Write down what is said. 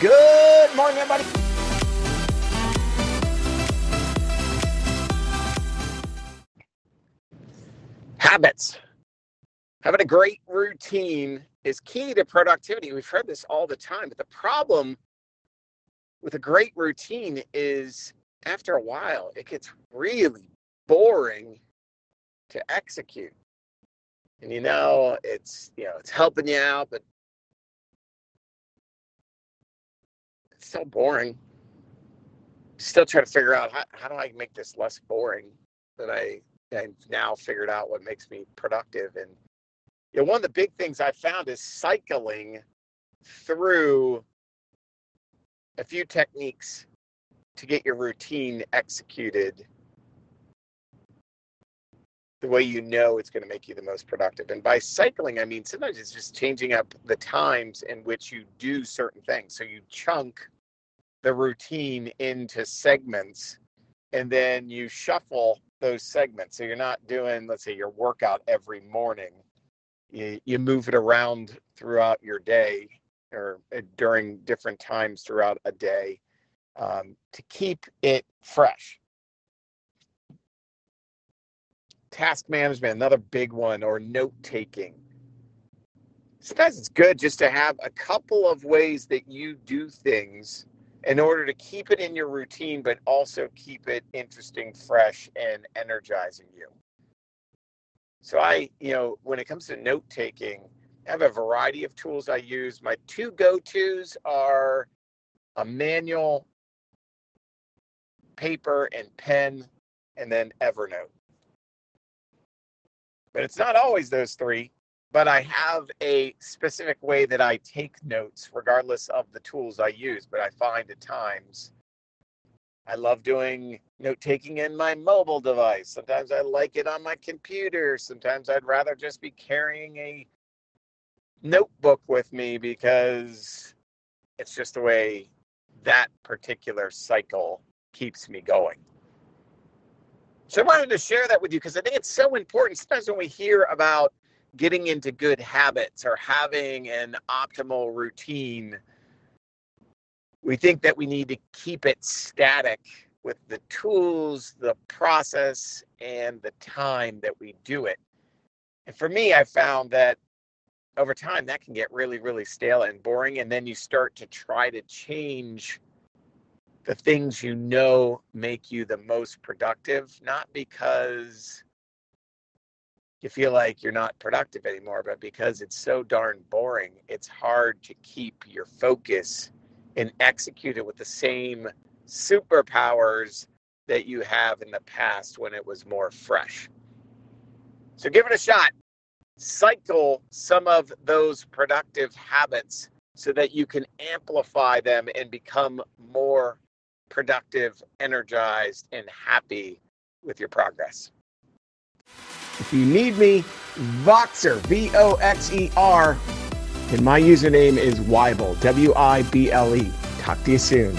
Good morning, everybody. Habits. Having a great routine is key to productivity. We've heard this all the time, but the problem with a great routine is after a while, it gets really boring to execute. And you know, it's you know, it's helping you out, but so boring. Still trying to figure out how, how do I make this less boring that I I've now figured out what makes me productive. And you know, one of the big things I found is cycling through a few techniques to get your routine executed the way you know it's going to make you the most productive. And by cycling, I mean sometimes it's just changing up the times in which you do certain things. So you chunk the routine into segments and then you shuffle those segments. So you're not doing, let's say, your workout every morning. You, you move it around throughout your day or uh, during different times throughout a day um, to keep it fresh. Task management, another big one, or note taking. Sometimes it's good just to have a couple of ways that you do things in order to keep it in your routine, but also keep it interesting, fresh, and energizing you. So, I, you know, when it comes to note taking, I have a variety of tools I use. My two go tos are a manual, paper, and pen, and then Evernote. But it's not always those three but I have a specific way that I take notes, regardless of the tools I use. But I find at times I love doing note taking in my mobile device. Sometimes I like it on my computer. Sometimes I'd rather just be carrying a notebook with me because it's just the way that particular cycle keeps me going. So I wanted to share that with you because I think it's so important. Sometimes when we hear about getting into good habits or having an optimal routine, we think that we need to keep it static with the tools, the process, and the time that we do it. And for me, I found that over time that can get really, really stale and boring. And then you start to try to change the things you know make you the most productive, not because you feel like you're not productive anymore, but because it's so darn boring, it's hard to keep your focus and execute it with the same superpowers that you have in the past when it was more fresh. So give it a shot. Cycle some of those productive habits so that you can amplify them and become more productive, energized, and happy with your progress. If you need me, Voxer, V O X E R, and my username is Wible, W I B L E. Talk to you soon.